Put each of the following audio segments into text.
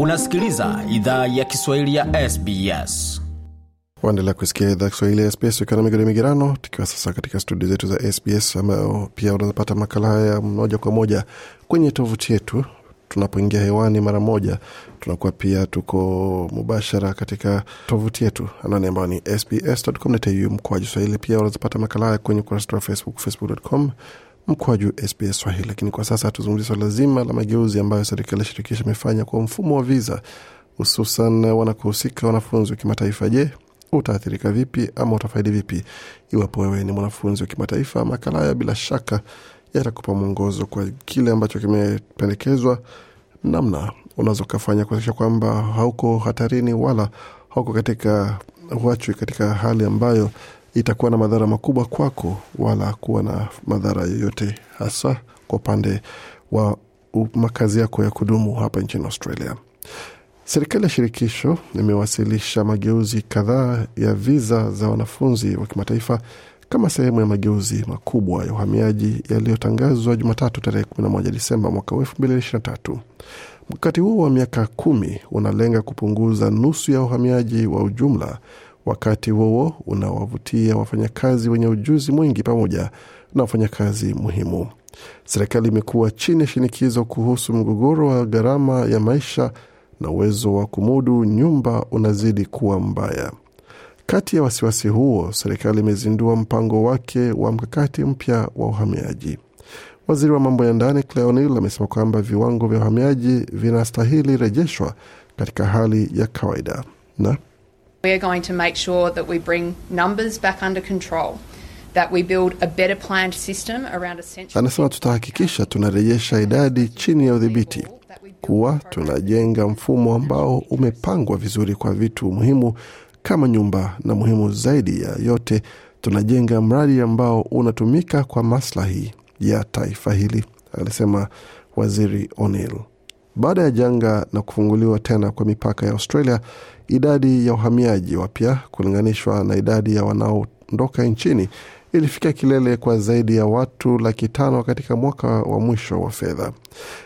Unasikiliza idhaa ya Kiswahili ya SBS. Waendelea kusikia idhaa Kiswahili ya SBS ukiwa na migodi migerano, tukiwa sasa katika studio zetu za SBS ambayo pia unazapata makala haya moja kwa moja kwenye tovuti yetu tunapoingia hewani mara moja. Tunakuwa pia tuko mubashara katika tovuti yetu anwani ambayo ni sbs.com.au mkoaji swahili. Pia unazapata makala haya kwenye ukurasa wa Facebook, facebook.com mkwaju SBS Swahili. Lakini kwa sasa tuzungumzia swala zima la mageuzi ambayo serikali ya shirikisho imefanya kwa mfumo wa viza, hususan wanakohusika wanafunzi wa kimataifa. Je, utaathirika vipi ama utafaidi vipi iwapo wewe ni mwanafunzi wa kimataifa? Makala haya bila shaka yatakupa mwongozo kwa kile ambacho kimependekezwa, namna unazokafanya kuakisha kwamba hauko hatarini wala hauko katika huachwi katika hali ambayo itakuwa na madhara makubwa kwako wala kuwa na madhara yoyote, hasa kwa upande wa makazi yako ya kudumu hapa nchini Australia. Serikali ya shirikisho imewasilisha mageuzi kadhaa ya viza za wanafunzi wa kimataifa kama sehemu ya mageuzi makubwa ya uhamiaji yaliyotangazwa Jumatatu tarehe 11 Disemba mwaka 2023. Mkakati huo wa miaka kumi unalenga kupunguza nusu ya uhamiaji wa ujumla wakati huo unawavutia wafanyakazi wenye ujuzi mwingi pamoja na wafanyakazi muhimu. Serikali imekuwa chini ya shinikizo kuhusu mgogoro wa gharama ya maisha na uwezo wa kumudu nyumba unazidi kuwa mbaya. Kati ya wasiwasi huo, serikali imezindua mpango wake wa mkakati mpya wa uhamiaji. Waziri wa mambo ya ndani Claire amesema kwamba viwango vya uhamiaji vinastahili rejeshwa katika hali ya kawaida na We are going to make sure that we bring numbers back under control, that we build a better planned system around essential. Anasema tutahakikisha tunarejesha idadi chini ya udhibiti, kuwa tunajenga mfumo ambao umepangwa vizuri kwa vitu muhimu kama nyumba, na muhimu zaidi ya yote, tunajenga mradi ambao unatumika kwa maslahi ya taifa hili, alisema Waziri O'Neill. Baada ya janga na kufunguliwa tena kwa mipaka ya Australia, idadi ya uhamiaji wapya kulinganishwa na idadi ya wanaoondoka nchini ilifika kilele kwa zaidi ya watu laki tano katika mwaka wa mwisho wa fedha.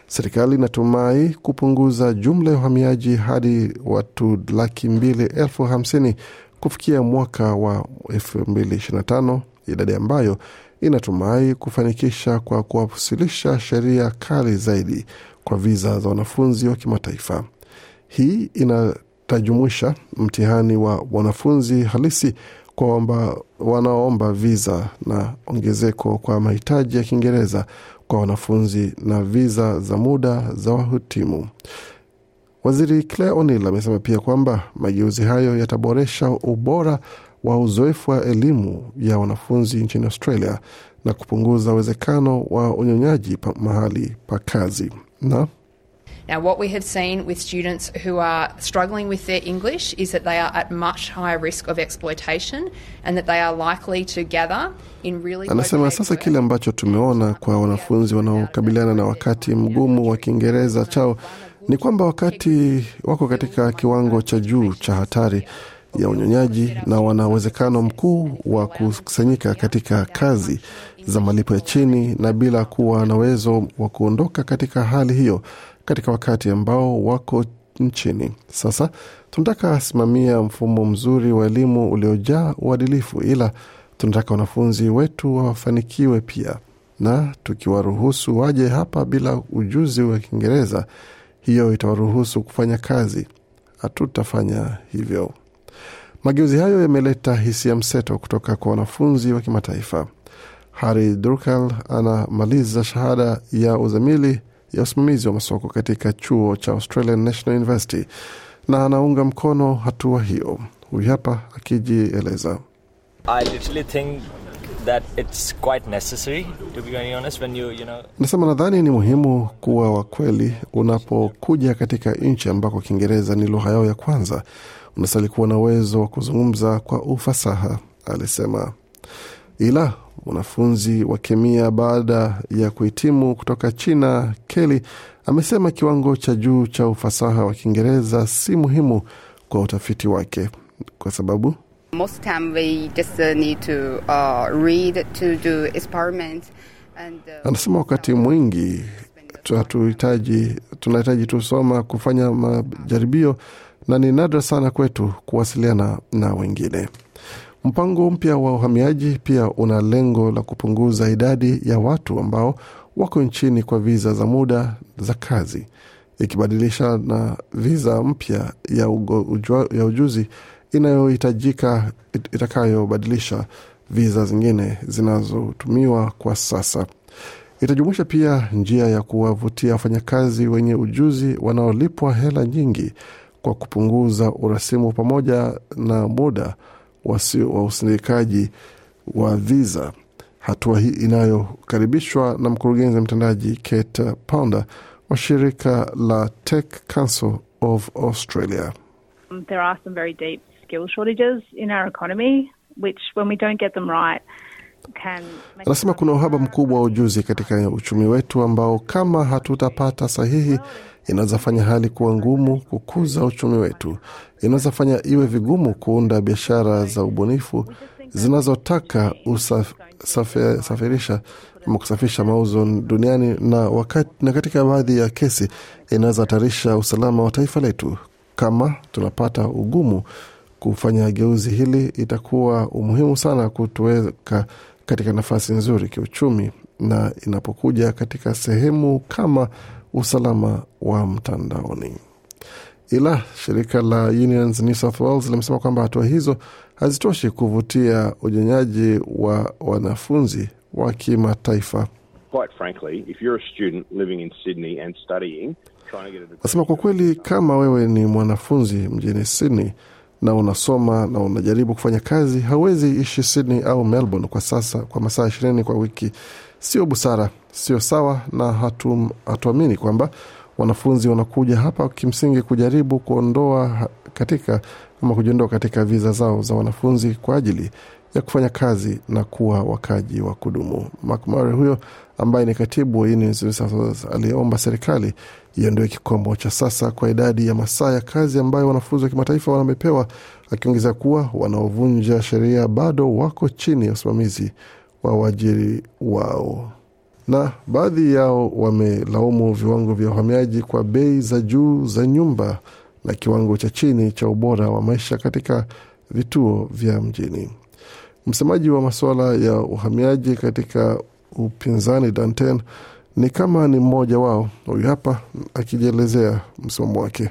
Serikali inatumai kupunguza jumla ya uhamiaji hadi watu laki mbili elfu hamsini kufikia mwaka wa elfu mbili ishirini na tano, idadi ambayo inatumai kufanikisha kwa kuwasilisha sheria kali zaidi kwa viza za wanafunzi wa kimataifa. Hii inatajumuisha mtihani wa wanafunzi halisi kwa wanaoomba viza na ongezeko kwa mahitaji ya Kiingereza kwa wanafunzi na viza za muda za wahitimu. Waziri Claire O'Neill amesema pia kwamba mageuzi hayo yataboresha ubora wa uzoefu wa elimu ya wanafunzi nchini Australia na kupunguza uwezekano wa unyonyaji pa mahali pa kazi na Now, what we have seen with students who are struggling with their English is that they are at much higher risk of exploitation and that they are likely to gather in really Anasema sasa kile ambacho tumeona kwa wanafunzi wanaokabiliana na wakati mgumu wa Kiingereza chao ni kwamba wakati wako katika kiwango cha juu cha hatari ya unyonyaji na wana uwezekano mkuu wa kukusanyika katika kazi za malipo ya chini na bila kuwa na uwezo wa kuondoka katika hali hiyo katika wakati ambao wako nchini. Sasa tunataka simamia mfumo mzuri wa elimu uliojaa uadilifu, ila tunataka wanafunzi wetu wafanikiwe pia, na tukiwaruhusu waje hapa bila ujuzi wa Kiingereza, hiyo itawaruhusu kufanya kazi. Hatutafanya hivyo. Mageuzi hayo yameleta hisia mseto kutoka kwa wanafunzi wa kimataifa. Hari Drukal anamaliza shahada ya uzamili ya usimamizi wa masoko katika chuo cha Australian National University na anaunga mkono hatua hiyo. Huyu hapa akijieleza. That it's quite necessary to be very honest when you you know Nasema nadhani ni muhimu kuwa wa kweli unapokuja katika nchi ambako Kiingereza ni lugha yao ya kwanza, unastahili kuwa na uwezo wa kuzungumza kwa ufasaha, alisema. Ila mwanafunzi wa kemia baada ya kuhitimu kutoka China, Kelly amesema kiwango cha juu cha ufasaha wa Kiingereza si muhimu kwa utafiti wake kwa sababu Most time we just uh, need to uh, read to do experiments and uh, Anasema wakati mwingi tunahitaji tunahitaji tusoma kufanya majaribio na ni nadra sana kwetu kuwasiliana na wengine. Mpango mpya wa uhamiaji pia una lengo la kupunguza idadi ya watu ambao wako nchini kwa viza za muda za kazi, ikibadilisha na viza mpya ya, ya ujuzi inayohitajika itakayobadilisha viza zingine zinazotumiwa kwa sasa. Itajumuisha pia njia ya kuwavutia wafanyakazi wenye ujuzi wanaolipwa hela nyingi kwa kupunguza urasimu pamoja na muda wa usindikaji wa viza. Hatua hii inayokaribishwa na mkurugenzi mtendaji Kate Pounder wa shirika la Tech Council of Australia. There are some very deep skill shortages in our economy, which, when we don't get them right, Anasema kuna uhaba mkubwa wa ujuzi katika uchumi wetu ambao kama hatutapata sahihi, inaweza fanya hali kuwa ngumu kukuza uchumi wetu. Inaweza fanya iwe vigumu kuunda biashara za ubunifu zinazotaka usafirisha ama kusafisha mauzo duniani, na, wakati, na katika baadhi ya kesi inaweza hatarisha usalama wa taifa letu. Kama tunapata ugumu kufanya geuzi hili, itakuwa umuhimu sana kutuweka katika nafasi nzuri kiuchumi, na inapokuja katika sehemu kama usalama wa mtandaoni. Ila shirika la Unions New South Wales limesema kwamba hatua hizo hazitoshi kuvutia ujenyaji wa wanafunzi wa kimataifa. quite frankly, if you're a student living in Sydney and studying, trying to get a degree, Nasema kwa kweli, kama wewe ni mwanafunzi mjini Sydney na unasoma na unajaribu kufanya kazi, hauwezi ishi Sydney au Melbourne kwa sasa kwa masaa ishirini kwa wiki. Sio busara, sio sawa, na hatu, hatuamini kwamba wanafunzi wanakuja hapa kimsingi kujaribu kuondoa katika ama kujiondoa katika viza zao za wanafunzi kwa ajili ya kufanya kazi na kuwa wakaji wa kudumu. McMurray huyo ambaye ni katibu wa aliyeomba serikali iondoe kikomo cha sasa kwa idadi ya masaa ya kazi ambayo wanafunzi wa kimataifa wamepewa, akiongeza kuwa wanaovunja sheria bado wako chini ya usimamizi wa waajiri wao na baadhi yao wamelaumu viwango vya uhamiaji kwa bei za juu za nyumba na kiwango cha chini cha ubora wa maisha katika vituo vya mjini. Msemaji wa masuala ya uhamiaji katika upinzani Danten ni kama ni mmoja wao. Huyu hapa akijielezea msimamo wake.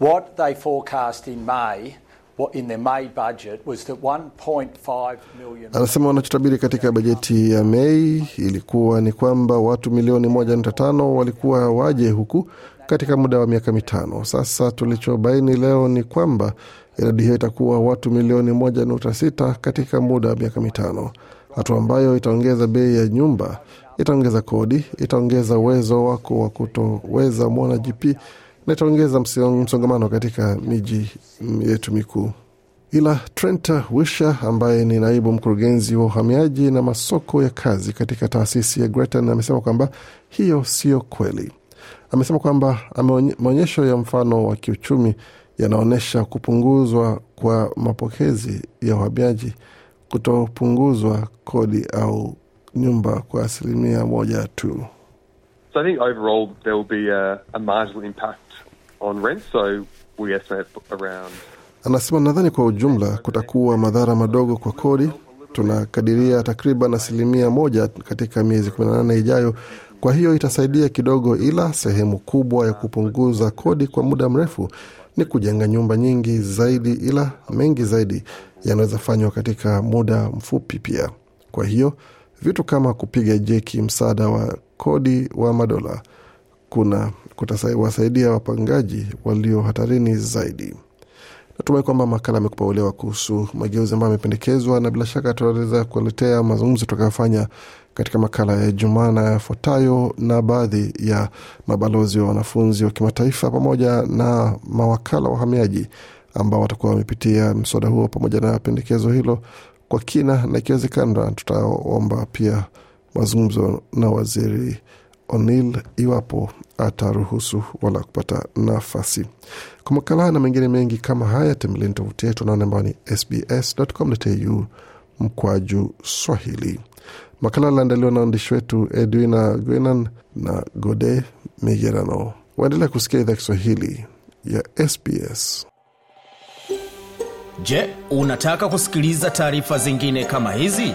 What they forecast in May, what in their May budget, was that 1.5 million. Anasema wanachotabiri katika bajeti ya Mei ilikuwa ni kwamba watu milioni moja nukta tano walikuwa waje huku katika muda wa miaka mitano. Sasa tulichobaini leo ni kwamba idadi hiyo itakuwa watu milioni moja nukta sita katika muda wa miaka mitano, hatua ambayo itaongeza bei ya nyumba, itaongeza kodi, itaongeza uwezo wako wa kutoweza mwona GP na itaongeza msongamano katika miji yetu mikuu ila Trent Wisha ambaye ni naibu mkurugenzi wa uhamiaji na masoko ya kazi katika taasisi ya Grattan amesema kwamba hiyo siyo kweli. Amesema kwamba maonyesho ya mfano wa kiuchumi yanaonyesha kupunguzwa kwa mapokezi ya uhamiaji, kutopunguzwa kodi au nyumba kwa asilimia moja tu. So I think overall there will be a, a marginal impact on rent. So we estimate around Anasema nadhani kwa ujumla kutakuwa madhara madogo kwa kodi. Tunakadiria takriban asilimia moja katika miezi 18 ijayo. Kwa hiyo itasaidia kidogo, ila sehemu kubwa ya kupunguza kodi kwa muda mrefu ni kujenga nyumba nyingi zaidi, ila mengi zaidi yanaweza fanywa katika muda mfupi pia. Kwa hiyo vitu kama kupiga jeki msaada wa kodi wa madola kuna kutawasaidia wapangaji walio hatarini zaidi. Natumai kwamba makala amekupa uelewa kuhusu mageuzi ambayo amependekezwa, na bila shaka tunaweza kuletea mazungumzo tutakayofanya katika makala ya Jumaa na yafuatayo na baadhi ya mabalozi wa wanafunzi wa kimataifa pamoja na mawakala wa wahamiaji ambao watakuwa wamepitia mswada huo pamoja na pendekezo hilo kwa kina, na ikiwezekana tutaomba pia mazungumzo na waziri O'Neill iwapo ataruhusu wala kupata nafasi. Kwa makala na mengine mengi kama haya, tembeleni tovuti yetu naone ambao ni sbs.com.au mkwaju Swahili. Makala aliandaliwa na waandishi wetu Edwina Gwenan na Gode Migerano. Waendelea kusikia idhaa Kiswahili ya SBS. Je, unataka kusikiliza taarifa zingine kama hizi?